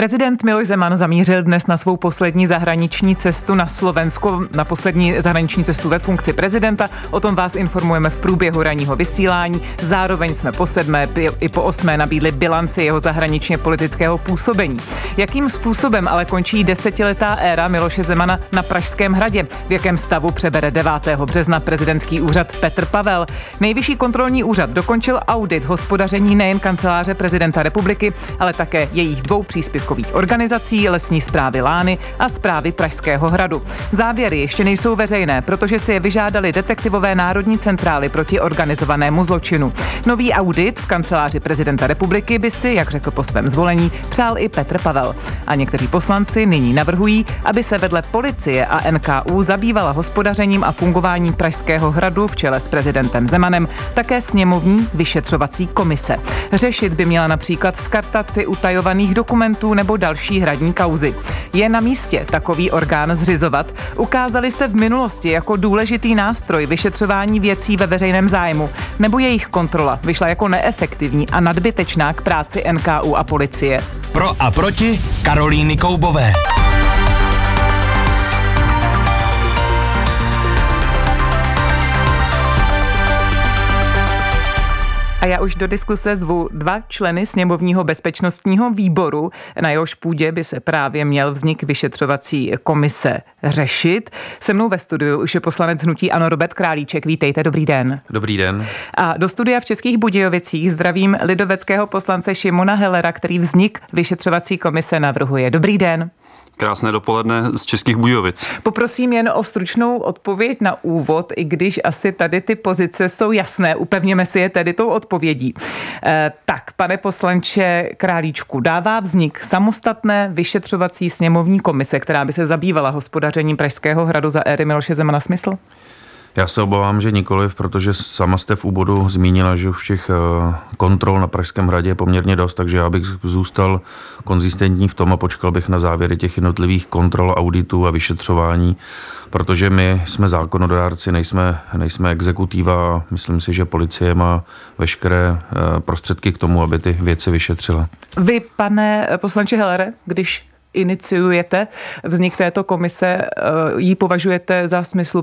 Prezident Miloš Zeman zamířil dnes na svou poslední zahraniční cestu na Slovensko, na poslední zahraniční cestu ve funkci prezidenta. O tom vás informujeme v průběhu ranního vysílání. Zároveň jsme po sedmé i po osmé nabídli bilanci jeho zahraničně politického působení. Jakým způsobem ale končí desetiletá éra Miloše Zemana na Pražském hradě? V jakém stavu přebere 9. března prezidentský úřad Petr Pavel? Nejvyšší kontrolní úřad dokončil audit hospodaření nejen kanceláře prezidenta republiky, ale také jejich dvou příspěvkových organizací, lesní zprávy Lány a zprávy Pražského hradu. Závěry ještě nejsou veřejné, protože si je vyžádali detektivové Národní centrály proti organizovanému zločinu. Nový audit v kanceláři prezidenta republiky by si, jak řekl po svém zvolení, přál i Petr Pavel. A někteří poslanci nyní navrhují, aby se vedle policie a NKU zabývala hospodařením a fungováním Pražského hradu v čele s prezidentem Zemanem také sněmovní vyšetřovací komise. Řešit by měla například skartaci utajovaných dokumentů nebo další hradní kauzy. Je na místě takový orgán zřizovat? Ukázali se v minulosti jako důležitý nástroj vyšetřování věcí ve veřejném zájmu, nebo jejich kontrola vyšla jako neefektivní a nadbytečná k práci NKU a policie? Pro a proti Karolíny Koubové. A já už do diskuse zvu dva členy sněmovního bezpečnostního výboru, na jehož půdě by se právě měl vznik vyšetřovací komise řešit. Se mnou ve studiu už je poslanec hnutí Ano Robert Králíček. Vítejte, dobrý den. Dobrý den. A do studia v Českých Budějovicích zdravím lidoveckého poslance Šimona Hellera, který vznik vyšetřovací komise navrhuje. Dobrý den. Krásné dopoledne z Českých Budějovic. Poprosím jen o stručnou odpověď na úvod, i když asi tady ty pozice jsou jasné, upevněme si je tedy tou odpovědí. E, tak, pane poslanče Králíčku, dává vznik samostatné vyšetřovací sněmovní komise, která by se zabývala hospodařením Pražského hradu za éry Miloše Zemana smysl? Já se obávám, že nikoliv, protože sama jste v úvodu zmínila, že už těch eh, kontrol na Pražském hradě je poměrně dost, takže já bych zůstal konzistentní v tom a počkal bych na závěry těch jednotlivých kontrol, auditů a vyšetřování, protože my jsme zákonodárci, nejsme, nejsme exekutiva. Myslím si, že policie má veškeré eh, prostředky k tomu, aby ty věci vyšetřila. Vy, pane poslanče Helere, když iniciujete vznik této komise, eh, ji považujete za smyslu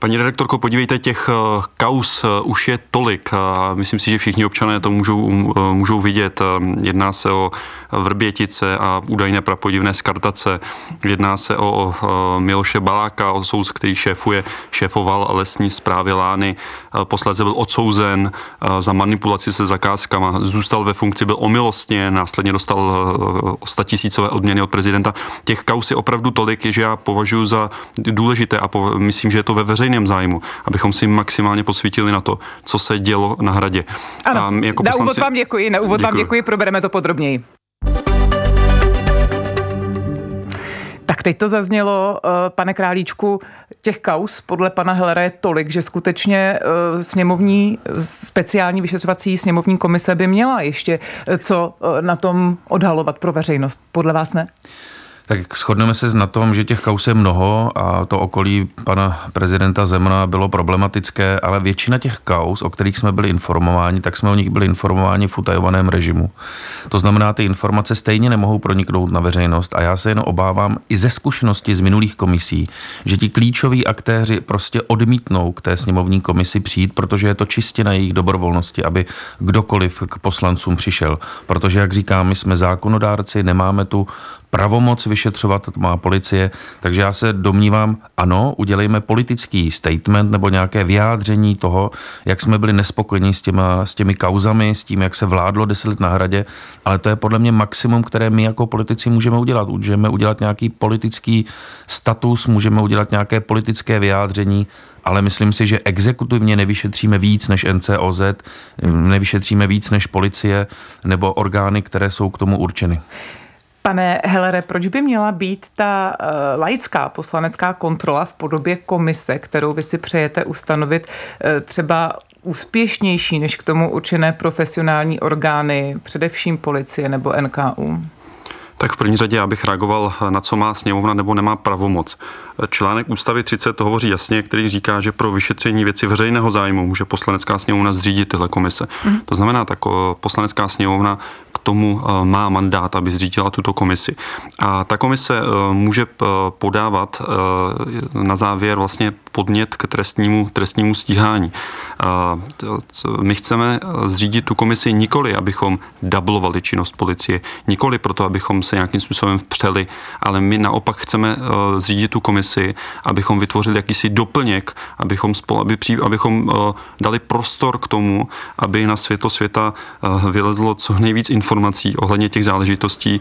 Paní redaktorko, podívejte, těch eh, kaus eh, už je tolik. Myslím si, že všichni občané to můžou, eh, můžou vidět. Jedná se o Vrbětice a údajné prapodivné skartace. Jedná se o Miloše Baláka, o souz, který šéfuje, šéfoval lesní zprávy Lány. Posledně byl odsouzen za manipulaci se zakázkama. Zůstal ve funkci, byl omilostně, následně dostal 100 tisícové odměny od prezidenta. Těch kaus je opravdu tolik, že já považuji za důležité a myslím, že je to ve veřejnosti veřejném zájmu, abychom si maximálně posvítili na to, co se dělo na hradě. Ano, a jako na poslanci... úvod vám děkuji, na úvod děkuji. vám děkuji, probereme to podrobněji. Tak teď to zaznělo, eh, pane Králíčku, těch kaus podle pana Hellera je tolik, že skutečně eh, sněmovní, speciální vyšetřovací sněmovní komise by měla ještě eh, co na tom odhalovat pro veřejnost. Podle vás ne? Tak shodneme se na tom, že těch kaus je mnoho a to okolí pana prezidenta Zemana bylo problematické, ale většina těch kaus, o kterých jsme byli informováni, tak jsme o nich byli informováni v utajovaném režimu. To znamená, ty informace stejně nemohou proniknout na veřejnost a já se jen obávám i ze zkušenosti z minulých komisí, že ti klíčoví aktéři prostě odmítnou k té sněmovní komisi přijít, protože je to čistě na jejich dobrovolnosti, aby kdokoliv k poslancům přišel. Protože, jak říkám, my jsme zákonodárci, nemáme tu pravomoc vyšetřovat, má policie, takže já se domnívám, ano, udělejme politický statement nebo nějaké vyjádření toho, jak jsme byli nespokojení s, těma, s těmi kauzami, s tím, jak se vládlo deset let na hradě, ale to je podle mě maximum, které my jako politici můžeme udělat. Můžeme udělat nějaký politický status, můžeme udělat nějaké politické vyjádření, ale myslím si, že exekutivně nevyšetříme víc než NCOZ, nevyšetříme víc než policie nebo orgány, které jsou k tomu určeny. Pane Helere, proč by měla být ta uh, laická poslanecká kontrola v podobě komise, kterou vy si přejete ustanovit uh, třeba úspěšnější než k tomu určené profesionální orgány, především policie nebo NKU? Tak v první řadě já bych reagoval na co má sněmovna nebo nemá pravomoc. Článek ústavy 30 to hovoří jasně, který říká, že pro vyšetření věci veřejného zájmu může poslanecká sněmovna zřídit tyhle komise. Mm. To znamená, tak poslanecká sněmovna tomu má mandát, aby zřídila tuto komisi. A ta komise může podávat na závěr vlastně podnět k trestnímu, trestnímu stíhání. My chceme zřídit tu komisi nikoli, abychom dublovali činnost policie, nikoli proto, abychom se nějakým způsobem vpřeli, ale my naopak chceme zřídit tu komisi, abychom vytvořili jakýsi doplněk, abychom, spolu, aby, abychom dali prostor k tomu, aby na světlo světa vylezlo co nejvíc informací ohledně těch záležitostí,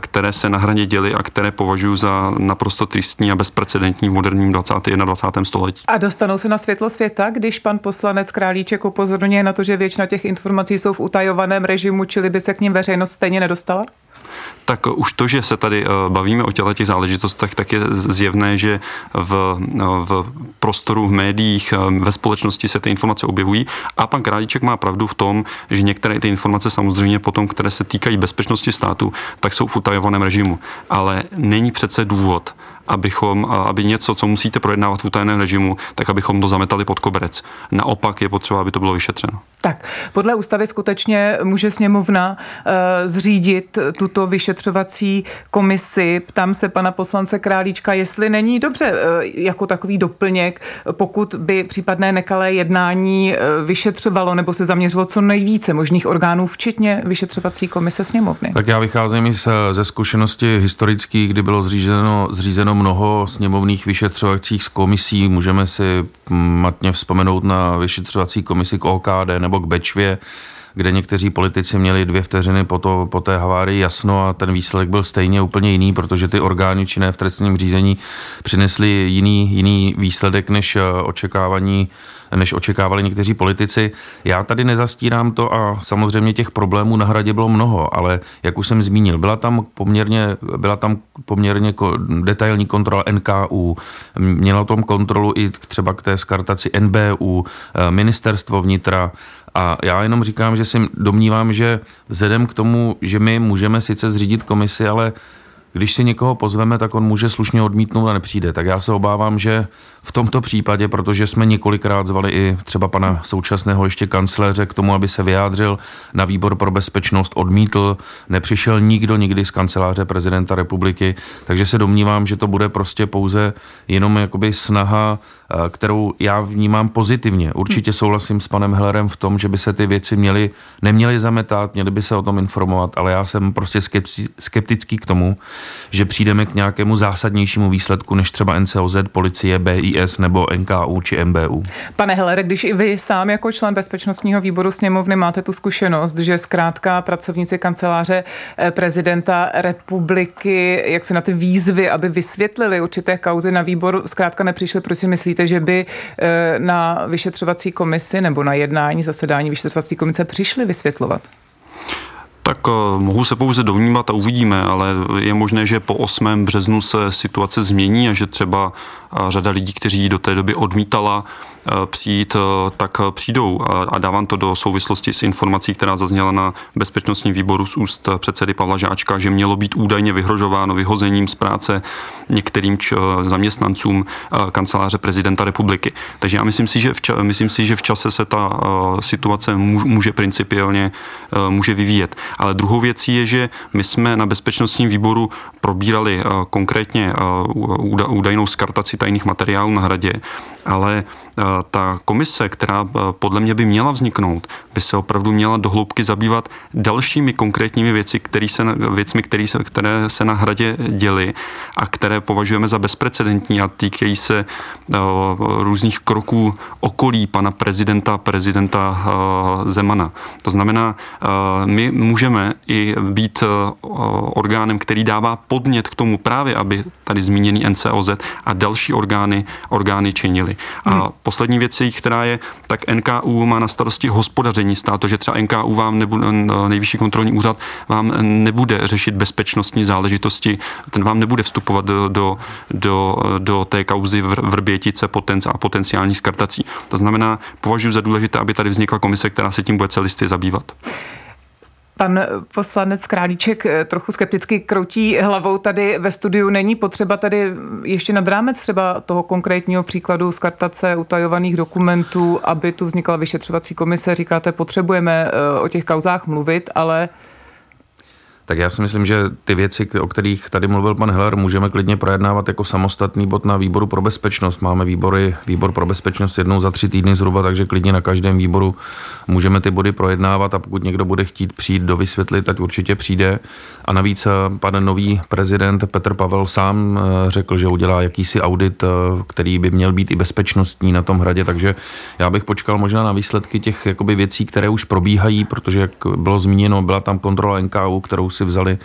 které se na hraně děly a které považuji za naprosto tristní a bezprecedentní v moderním 20. 21. století. A dostanou se na světlo světa, když pan poslanec Králíček upozorňuje na to, že většina těch informací jsou v utajovaném režimu, čili by se k ním veřejnost stejně nedostala? tak už to, že se tady eh, bavíme o těchto těch záležitostech, tak je zjevné, že v, eh, v prostoru, v médiích, eh, ve společnosti se ty informace objevují. A pan Králíček má pravdu v tom, že některé ty informace samozřejmě potom, které se týkají bezpečnosti státu, tak jsou v utajovaném režimu. Ale není přece důvod, abychom, aby něco, co musíte projednávat v utajeném režimu, tak abychom to zametali pod koberec. Naopak je potřeba, aby to bylo vyšetřeno. Tak, podle ústavy skutečně může sněmovna uh, zřídit tuto vyšetřovací komisi. Ptám se pana poslance Králíčka, jestli není dobře uh, jako takový doplněk, pokud by případné nekalé jednání uh, vyšetřovalo nebo se zaměřilo co nejvíce možných orgánů, včetně vyšetřovací komise sněmovny. Tak já vycházím i ze zkušenosti historických, kdy bylo zřízeno, zřízeno mnoho sněmovných vyšetřovacích komisí. Můžeme si matně vzpomenout na vyšetřovací komisi k OKD nebo k Bečvě, kde někteří politici měli dvě vteřiny po, to, po té havárii jasno a ten výsledek byl stejně úplně jiný, protože ty orgány činné v trestním řízení přinesly jiný, jiný výsledek než eh, očekávání než očekávali někteří politici. Já tady nezastírám to a samozřejmě těch problémů na hradě bylo mnoho, ale jak už jsem zmínil, byla tam poměrně, byla tam poměrně detailní kontrola NKU, měla tom kontrolu i třeba k té skartaci NBU, eh, ministerstvo vnitra, a já jenom říkám, že si domnívám, že vzhledem k tomu, že my můžeme sice zřídit komisi, ale když si někoho pozveme, tak on může slušně odmítnout a nepřijde. Tak já se obávám, že v tomto případě, protože jsme několikrát zvali i třeba pana současného ještě kancléře k tomu, aby se vyjádřil na výbor pro bezpečnost, odmítl, nepřišel nikdo nikdy z kanceláře prezidenta republiky, takže se domnívám, že to bude prostě pouze jenom jakoby snaha, eh, kterou já vnímám pozitivně. Určitě souhlasím s panem Hellerem v tom, že by se ty věci měly, neměly zametat, měly by se o tom informovat, ale já jsem prostě skeptický k tomu, že přijdeme k nějakému zásadnějšímu výsledku, než třeba NCOZ, policie, BI IS nebo NKU či MBU. Pane Heller, když i vy sám jako člen bezpečnostního výboru sněmovny máte tu zkušenost, že zkrátka pracovníci kanceláře eh, prezidenta republiky, jak se na ty výzvy, aby vysvětlili určité kauzy na výbor, zkrátka nepřišli, proč si myslíte, že by eh, na vyšetřovací komisi nebo na jednání zasedání vyšetřovací komise přišli vysvětlovat? Tak eh, mohu se pouze dovnímat a uvidíme, ale je možné, že po 8. březnu se situace změní a že třeba řada lidí, kteří do té doby odmítala Eh, přijít, eh, tak eh, přijdou. A dávám to do souvislosti s informací, která zazněla na bezpečnostním výboru z úst předsedy Pavla Žáčka, že mělo být údajně vyhrožováno vyhozením z práce některým č- zaměstnancům kanceláře prezidenta republiky. Takže já myslím si, že v, ča- myslím si, že v čase se ta situace může principiálně může vyvíjet. Ale druhou věcí je, že my jsme na bezpečnostním výboru probírali konkrétně údajnou skartaci tajných materiálů na hradě, ale Eh, ta komise, která eh, podle mě by měla vzniknout, by se opravdu měla dohloubky zabývat dalšími konkrétními věci, který se, věcmi, který se, které se na hradě děly a které považujeme za bezprecedentní a týkají se uh, různých kroků okolí pana prezidenta, prezidenta uh, Zemana. To znamená, my můžeme i být orgánem, který dává podnět k tomu právě, aby tady zmíněný NCOZ a další orgány, orgány činili. A hmm poslední věcí, která je, tak NKU má na starosti hospodaření státu, že třeba NKU vám nebude, nejvyšší kontrolní úřad vám nebude řešit bezpečnostní záležitosti, ten vám nebude vstupovat do, do, do, do té kauzy vrbětice potenc a potenciální skartací. To znamená, považuji za důležité, aby tady vznikla komise, která se tím bude celistvě zabývat. Pan poslanec Králíček eh, trochu skepticky kroutí hlavou tady ve studiu. Není potřeba tady ještě nad rámec třeba toho konkrétního příkladu skartace utajovaných dokumentů, aby tu vznikla vyšetřovací komise. Říkáte, potřebujeme eh, o těch kauzách mluvit, ale tak já si myslím, že ty věci, o kterých tady mluvil pan Heller, můžeme klidně projednávat jako samostatný bod na výboru pro bezpečnost. Máme výbory, výbor pro bezpečnost jednou za tři týdny zhruba, takže klidně na každém výboru můžeme ty body projednávat a pokud někdo bude chtít přijít do vysvětlit, tak určitě přijde. A navíc eh, pan nový prezident Petr Pavel sám eh, řekl, že udělá jakýsi audit, eh, který by měl být i bezpečnostní na tom hradě, takže já bych počkal možná na výsledky těch jakoby věcí, které už probíhají, protože jak bylo zmíněno, byla tam kontrola NKU, kterou si vzali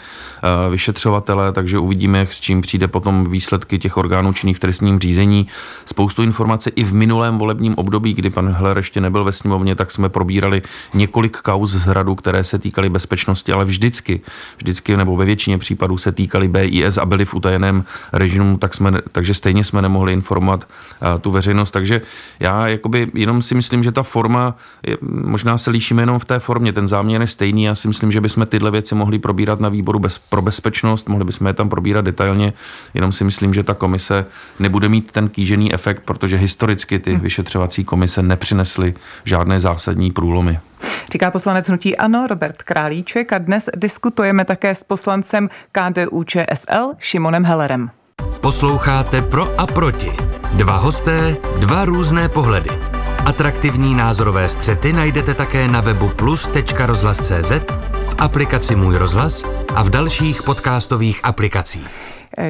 vyšetřovatele, takže uvidíme, s čím přijde potom výsledky těch orgánů činných v trestním řízení. Spoustu informací i v minulém volebním období, kdy pan Hler ještě nebyl ve sněmovně, tak jsme probírali několik kauz z hradu, které se týkaly bezpečnosti, ale vždycky, vždycky nebo ve většině případů se týkaly BIS a byly v utajeném režimu, tak jsme, takže stejně jsme nemohli informovat uh, tu veřejnost. Takže já jakoby jenom si myslím, že ta forma, možná se líšíme jenom v té formě, ten záměr je stejný. Já si myslím, že bychom tyhle věci mohli probírat na výboru bez, pro bezpečnost, mohli bychom je tam probírat detailně, jenom si myslím, že ta komise nebude mít ten kýžený efekt, protože historicky ty vyšetřovací komise nepřinesly žádné zásadní průlomy. Říká poslanec Hnutí Ano Robert Králíček a dnes diskutujeme také s poslancem KDU ČSL Šimonem Hellerem. Posloucháte Pro a proti. Dva hosté, dva různé pohledy. Atraktivní názorové střety najdete také na webu plus.rozhlas.cz, v aplikaci Můj rozhlas a v dalších podcastových aplikacích.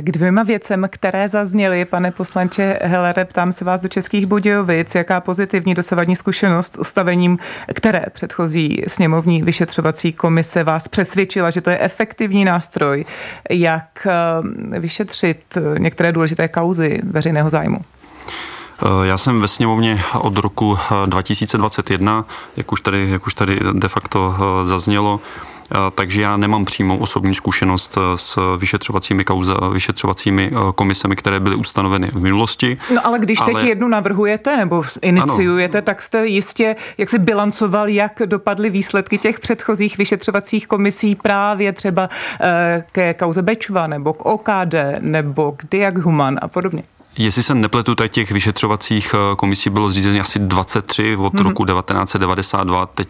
K dvěma věcem, které zazněly, pane poslanče Helere, ptám se vás do Českých Budějovic, jaká pozitivní dosavadní zkušenost s ustavením, které předchozí sněmovní vyšetřovací komise vás přesvědčila, že to je efektivní nástroj, jak eh, vyšetřit některé důležité kauzy veřejného zájmu? Eh, já jsem ve sněmovně od roku 2021, eh, jak už tady, jak už tady de facto zaznělo, takže já nemám přímou osobní zkušenost e, s vyšetřovacími kauza, vyšetřovacími e, komisemi, které byly ustanoveny v minulosti. No ale když ale... teď jednu navrhujete nebo iniciujete, ano. tak jste jistě jak si bilancoval, jak dopadly výsledky těch předchozích vyšetřovacích komisí právě třeba ke kauze Bečva nebo k OKD nebo k Diag Human a podobně. Jestli se nepletu, tak těch vyšetřovacích eh, komisí bylo zřízeno asi 23 od mm-hmm. roku 1992. Teď,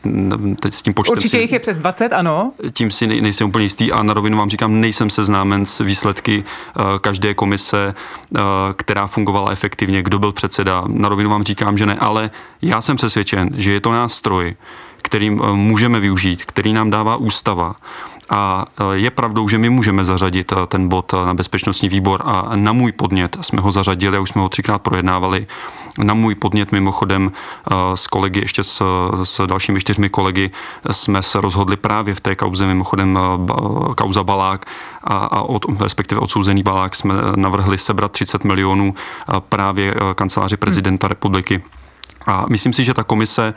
teď s tím počtem Určitě si, jich je přes 20, ano. Tím si nej, nejsem úplně jistý a na rovinu vám říkám, nejsem seznámen s výsledky uh, každé komise, uh, která fungovala efektivně, kdo byl předseda. Na rovinu vám říkám, že ne, ale já jsem přesvědčen, že je to nástroj, kterým uh, můžeme využít, který nám dává ústava a e, je pravdou, že my můžeme zařadit e, ten bod e, na bezpečnostní výbor a na můj podnět jsme ho zařadili a už jsme ho třikrát projednávali. Na můj podnět mimochodem s kolegy, ještě s, s dalšími čtyřmi kolegy jsme se rozhodli právě v té kauze, mimochodem kauza Balák a, a od, respektive odsouzený Balák jsme navrhli sebrat 30 milionů právě kanceláři prezidenta republiky. A myslím si, že ta komise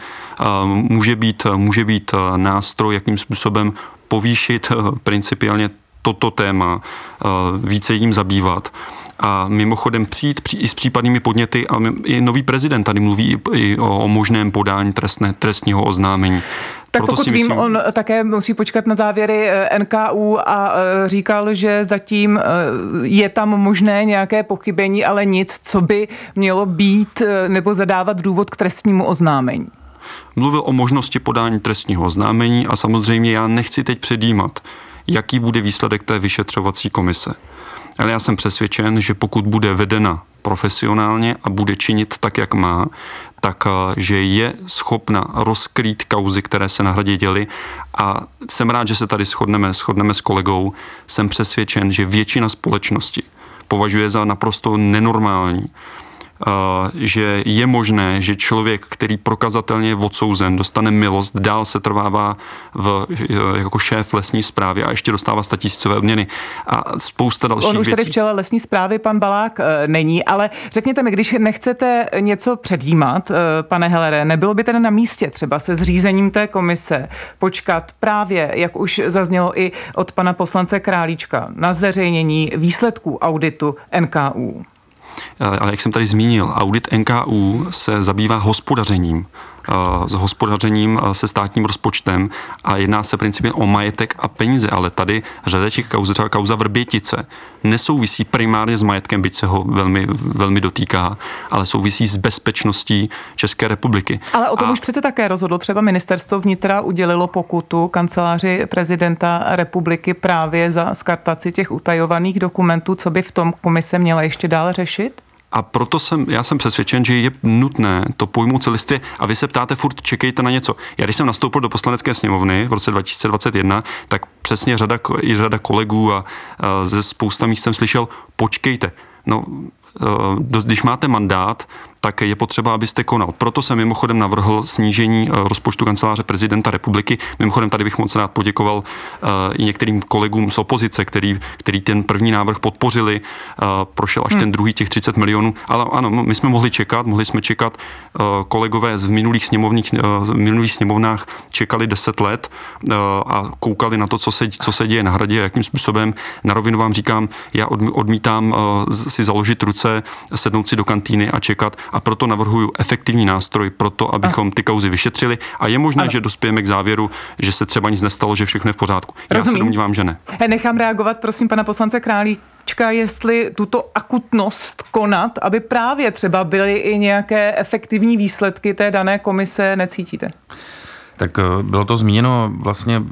může být, může být nástroj, jakým způsobem povýšit eh, principiálně toto téma, eh, více jim zabývat a mimochodem přijít i s případnými podněty a i nový prezident tady mluví i o, možném podání trestné, trestního oznámení. Tak Proto pokud vím, myslím... on také musí počkat na závěry eh, NKU a říkal, že zatím je tam možné nějaké pochybení, ale nic, co by mělo být nebo zadávat důvod k trestnímu oznámení. Mluvil o možnosti podání trestního oznámení a samozřejmě já nechci teď předjímat, jaký bude výsledek té vyšetřovací komise. Ale já jsem přesvědčen, že pokud bude vedena profesionálně a bude činit tak, jak má, tak eh, že je schopna rozkrýt kauzy, které se na hradě děly a jsem rád, že se tady shodneme, shodneme s kolegou. Jsem přesvědčen, že většina společnosti považuje za naprosto nenormální, že je možné, že člověk, který prokazatelně je odsouzen, dostane milost, dál se trvává v, jako šéf lesní zprávy a ještě dostává tisícové odměny a spousta dalších On už věcí. tady v čele lesní zprávy pan Balák e, není, ale řekněte mi, když nechcete něco předjímat, e, pane Helere, nebylo by tedy na místě třeba se zřízením té komise počkat právě, jak už zaznělo i od pana poslance Králíčka, na zveřejnění výsledků auditu NKU? Ale jak jsem tady zmínil, audit NKU se zabývá hospodařením s hospodařením se státním rozpočtem a jedná se principně o majetek a peníze, ale tady řada těch kauz, třeba kauza Vrbětice, nesouvisí primárně s majetkem, byť se ho velmi, velmi dotýká, ale souvisí s bezpečností České republiky. Ale o tom a... už přece také rozhodlo. Třeba ministerstvo vnitra udělilo pokutu kanceláři prezidenta republiky právě za skartaci těch utajovaných dokumentů, co by v tom komise měla ještě dál řešit? A proto jsem, já jsem přesvědčen, že je nutné to pojmout celistvě a vy se ptáte furt, čekejte na něco. Já když jsem nastoupil do poslanecké sněmovny v roce 2021, tak přesně řada, i řada kolegů a, a ze spousta mých jsem slyšel, počkejte, no když máte mandát, tak je potřeba, abyste konal. Proto jsem mimochodem navrhl snížení eh, rozpočtu kanceláře prezidenta republiky. Mimochodem tady bych moc rád poděkoval eh, i některým kolegům z opozice, který, který ten první návrh podpořili, eh, prošel až hmm. ten druhý těch 30 milionů. Ale ano, my jsme mohli čekat, mohli jsme čekat, kolegové z minulých, sněmovních, v minulých sněmovnách čekali 10 let a koukali na to, co se, co se děje na hradě, jakým způsobem. Na rovinu vám říkám, já odmítám si založit ruce, sednout si do kantýny a čekat a proto navrhuju efektivní nástroj pro to, abychom ty kauzy vyšetřili a je možné, ano. že dospějeme k závěru, že se třeba nic nestalo, že všechno je v pořádku. Rozumím. Já se domnívám, že ne. Nechám reagovat, prosím, pana poslance Králíčka, jestli tuto akutnost konat, aby právě třeba byly i nějaké efektivní výsledky té dané komise, necítíte? Tak eh, bylo to zmíněno, vlastně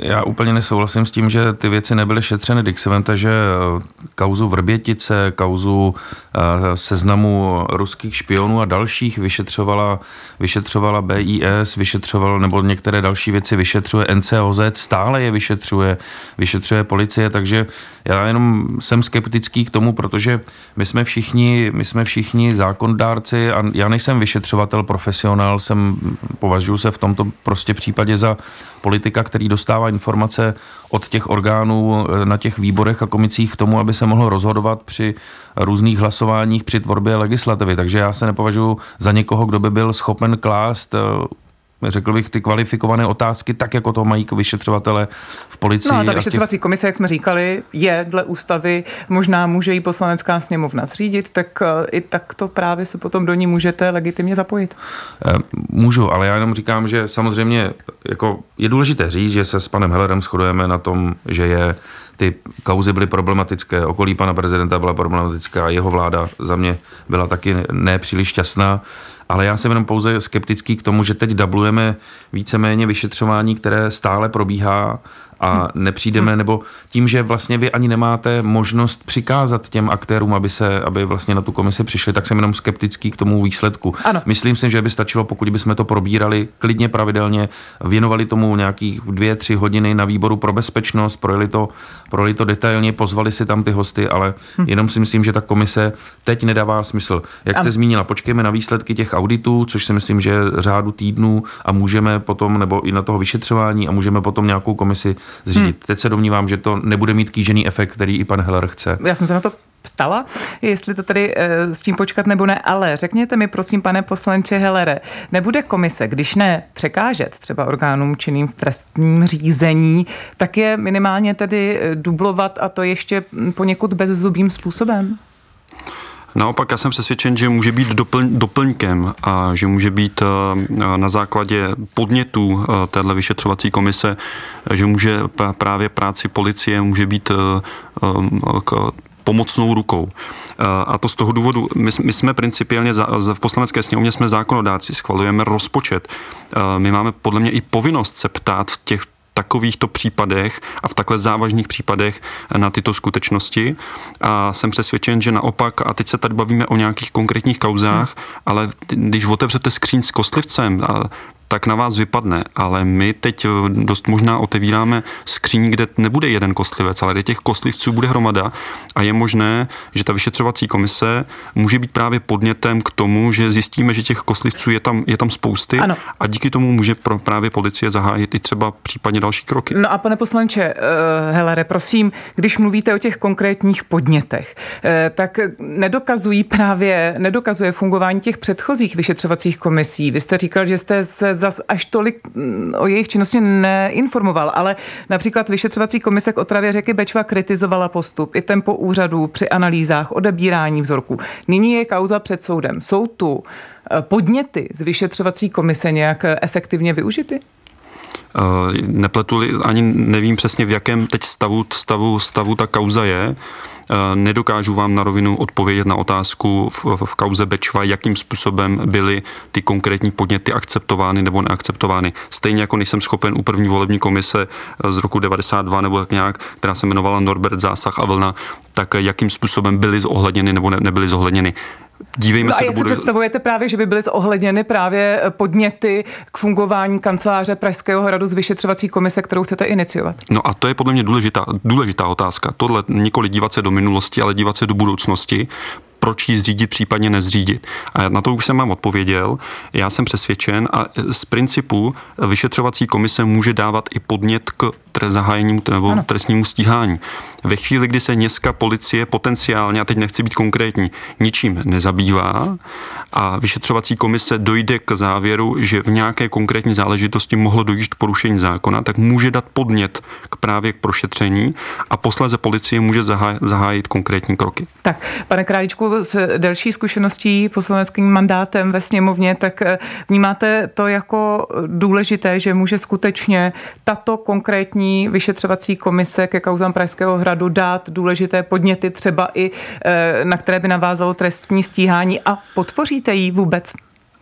já úplně nesouhlasím s tím, že ty věci nebyly šetřeny. Když se vemte, že eh, kauzu Vrbětice, kauzu eh, seznamu ruských špionů a dalších vyšetřovala, vyšetřovala BIS, vyšetřovala, nebo některé další věci vyšetřuje NCOZ, stále je vyšetřuje, vyšetřuje policie, takže já jenom jsem skeptický k tomu, protože my jsme všichni, my jsme všichni zákondárci a já nejsem vyšetřovatel, profesionál, jsem, považuji se v tomto prostě případě za politika, který dostává informace od těch orgánů eh, na těch výborech a komicích k tomu, aby se mohl rozhodovat při různých hlasováních při tvorbě legislativy. Takže já se nepovažuji za někoho, kdo by byl schopen klást eh, řekl bych, ty kvalifikované otázky, tak jako to mají vyšetřovatele v policii. No a ta vyšetřovací komise, jak jsme říkali, je dle ústavy, možná může jí poslanecká sněmovna zřídit, tak eh, i tak to právě se potom do ní můžete legitimně zapojit. Eh, můžu, ale já jenom říkám, že samozřejmě jako je důležité říct, že se s panem Hellerem shodujeme na tom, že je ty kauzy byly problematické, okolí pana prezidenta byla problematická, jeho vláda za mě byla taky nepříliš šťastná ale já jsem jenom pouze skeptický k tomu, že teď dublujeme víceméně vyšetřování, které stále probíhá a nepřijdeme, nebo tím, že vlastně vy ani nemáte možnost přikázat těm aktérům, aby se, aby vlastně na tu komisi přišli, tak jsem jenom skeptický k tomu výsledku. Ano. Myslím si, že by stačilo, pokud bychom to probírali klidně pravidelně, věnovali tomu nějakých dvě, tři hodiny na výboru pro bezpečnost, projeli to, projeli to detailně, pozvali si tam ty hosty, ale hm. jenom si myslím, že ta komise teď nedává smysl. Jak jste ano. zmínila, počkejme na výsledky těch auditů, což si myslím, že řádu týdnů a můžeme potom, nebo i na toho vyšetřování a můžeme potom nějakou komisi zřídit. Hmm. Teď se domnívám, že to nebude mít kýžený efekt, který i pan Heller chce. Já jsem se na to ptala, jestli to tady e, s tím počkat nebo ne, ale řekněte mi prosím, pane poslanče Hellere, nebude komise, když ne překážet třeba orgánům činným v trestním řízení, tak je minimálně tedy eh, dublovat a to ještě poněkud bezzubým způsobem? Naopak já jsem přesvědčen, že může být doplň, doplňkem a že může být eh, na základě podnětů eh, téhle vyšetřovací komise, že může právě práci policie může být eh, pomocnou rukou. A to z toho důvodu, my, my jsme principiálně za, v poslanecké sněmovně jsme zákonodáci, schvalujeme rozpočet. My máme podle mě i povinnost se ptát v těch takovýchto případech a v takhle závažných případech na tyto skutečnosti. A jsem přesvědčen, že naopak, a teď se tady bavíme o nějakých konkrétních kauzách, hmm. ale když otevřete skříň s kostlivcem, a tak na vás vypadne. Ale my teď eh, dost možná otevíráme skříň, kde nebude jeden kostlivec, ale kde těch kostlivců bude hromada a je možné, že ta vyšetřovací komise může být právě podnětem k tomu, že zjistíme, že těch kostlivců je tam, je tam spousty ano. a díky tomu může pro právě policie zahájit i třeba případně další kroky. No a pane poslanče uh, Helere, prosím, když mluvíte o těch konkrétních podnětech, uh, tak nedokazují právě, nedokazuje fungování těch předchozích vyšetřovacích komisí. Vy jste říkal, že jste se zas až tolik mm, o jejich činnosti neinformoval, ale například vyšetřovací komise k otravě řeky Bečva kritizovala postup i tempo úřadů při analýzách, odebírání vzorků. Nyní je kauza před soudem. Jsou tu eh, podněty z vyšetřovací komise nějak efektivně využity? Nepletu ani nevím přesně, v jakém teď stavu, stavu, stavu ta kauza je. Eh, nedokážu vám na rovinu odpovědět na otázku v, v kauze Bečva, jakým způsobem byly ty konkrétní podněty akceptovány nebo neakceptovány. Stejně jako nejsem schopen u první volební komise eh, z roku 92 nebo tak nějak, která se jmenovala Norbert Zásah a Vlna, tak jakým způsobem byly zohledněny nebo ne, nebyly zohledněny. Dívejme no se a jak si představujete právě, že by byly zohledněny právě eh, podněty k fungování kanceláře Pražského hradu z vyšetřovací komise, kterou chcete iniciovat? No a to je podle mě důležitá, důležitá otázka. Tohle nikoli dívat se do minulosti, ale dívat se do budoucnosti, proč ji zřídit, případně nezřídit. A na to už jsem vám odpověděl. Já jsem přesvědčen a z principu vyšetřovací komise může dávat i podnět k zahájení nebo ano. trestnímu stíhání. Ve chvíli, kdy se městská policie potenciálně, a teď nechci být konkrétní, ničím nezabývá a vyšetřovací komise dojde k závěru, že v nějaké konkrétní záležitosti mohlo dojít k porušení zákona, tak může dát podnět k právě k prošetření a posléze policie může zahájit konkrétní kroky. Tak, pane Králíčku, s delší zkušeností poslaneckým mandátem ve sněmovně, tak eh, vnímáte to jako důležité, že může skutečně tato konkrétní vyšetřovací komise ke kauzám Pražského hradu dát důležité podněty, třeba i eh, na které by navázalo trestní stíhání a podpoříte ji vůbec?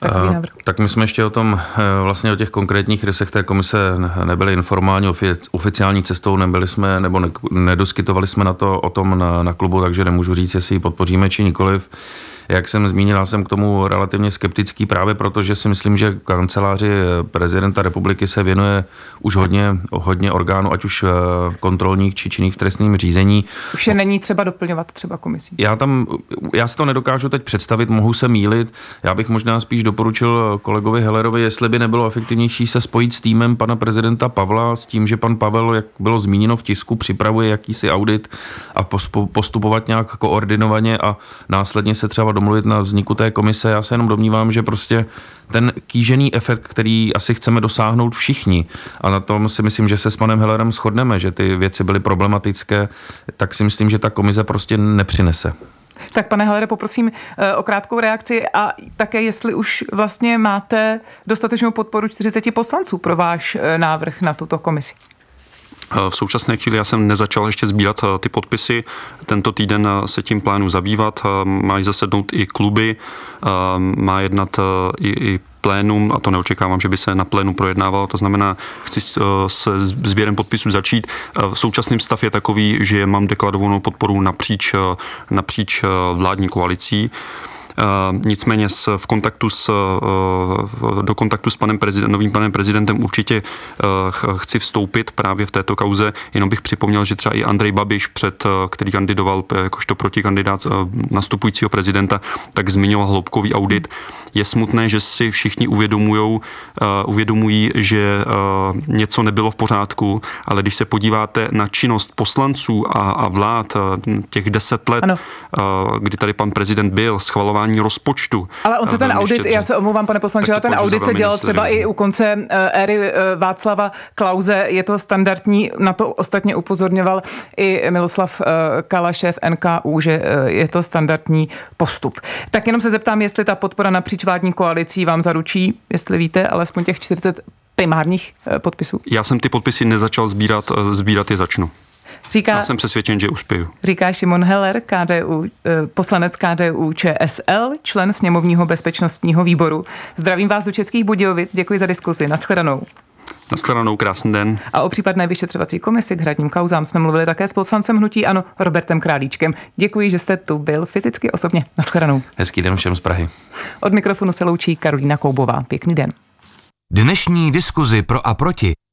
takový návrh. Tak my jsme ještě o tom, eh, vlastně o těch konkrétních rysech té komise nebyli informováni oficiální cestou, nebyli jsme, nebo nedoskytovali jsme na to o tom na, na klubu, takže nemůžu říct, jestli ji podpoříme či nikoliv. Jak jsem zmínil, jsem k tomu relativně skeptický právě proto, že si myslím, že kanceláři prezidenta republiky se věnuje už hodně, hodně orgánů, ať už eh, kontrolních či činných v trestním řízení. Už je není třeba doplňovat třeba komisí. Já tam, já si to nedokážu teď představit, mohu se mílit. Já bych možná spíš doporučil kolegovi Hellerovi, jestli by nebylo efektivnější se spojit s týmem pana prezidenta Pavla, s tím, že pan Pavel, jak bylo zmíněno v tisku, připravuje jakýsi audit a postupovat nějak koordinovaně a následně se třeba domluvit na vzniku té komise. Já se jenom domnívám, že prostě ten kýžený efekt, který asi chceme dosáhnout všichni, a na tom si myslím, že se s panem Hellerem shodneme, že ty věci byly problematické, tak si myslím, že ta komise prostě nepřinese. Tak pane Helere, poprosím eh, o krátkou reakci a také, jestli už vlastně máte dostatečnou podporu 40 poslanců pro váš eh, návrh na tuto komisi. Eh, v současné chvíli já jsem nezačal ještě sbírat eh, ty podpisy. Tento týden eh, se tím plánu zabývat. Mají zasednout i kluby, má jednat i, i plénum, a to neočekávám, že by se na plénu projednávalo, to znamená, chci se sběrem podpisů začít. Současný stav je takový, že mám deklarovanou podporu napříč, napříč vládní koalicí. Eh, nicméně v kontaktu s, eh, do kontaktu s panem prezident, novým panem prezidentem určitě eh, chci vstoupit právě v této kauze. Jenom bych připomněl, že třeba i Andrej Babiš, před, který kandidoval jakožto protikandidát nastupujícího prezidenta, tak zmiňoval hloubkový audit. Je smutné, že si všichni uvědomujou, uvědomují, že něco nebylo v pořádku, ale když se podíváte na činnost poslanců a, a vlád těch deset let, ano. kdy tady pan prezident byl, schvalování schvalování rozpočtu. Ale on se ten audit, štědře. já se omlouvám, pane poslanče, ale ten audit se dělal třeba i u konce eh, éry eh, Václava Klauze. Je to standardní, na to ostatně upozorňoval i Miloslav eh, Kalašev NKU, že je to standardní postup. Tak jenom se zeptám, jestli ta podpora napříč vládní koalicí vám zaručí, jestli víte, alespoň těch 40 primárních podpisů? Já jsem ty podpisy nezačal sbírat, sbírat je začnu. Říká, Já jsem přesvědčen, že uspěju. Říká Šimon Heller, KDU, eh, poslanec KDU ČSL, člen sněmovního bezpečnostního výboru. Zdravím vás do Českých Budějovic, děkuji za diskusi. Naschledanou. Naschledanou, krásný den. A o případné vyšetřovací komisi k hradním kauzám jsme mluvili také s poslancem Hnutí Ano Robertem Králíčkem. Děkuji, že jste tu byl fyzicky osobně. Naschledanou. Hezký den všem z Prahy. Od mikrofonu se loučí Karolína Koubová. Pěkný den. Dnešní diskuzi pro a proti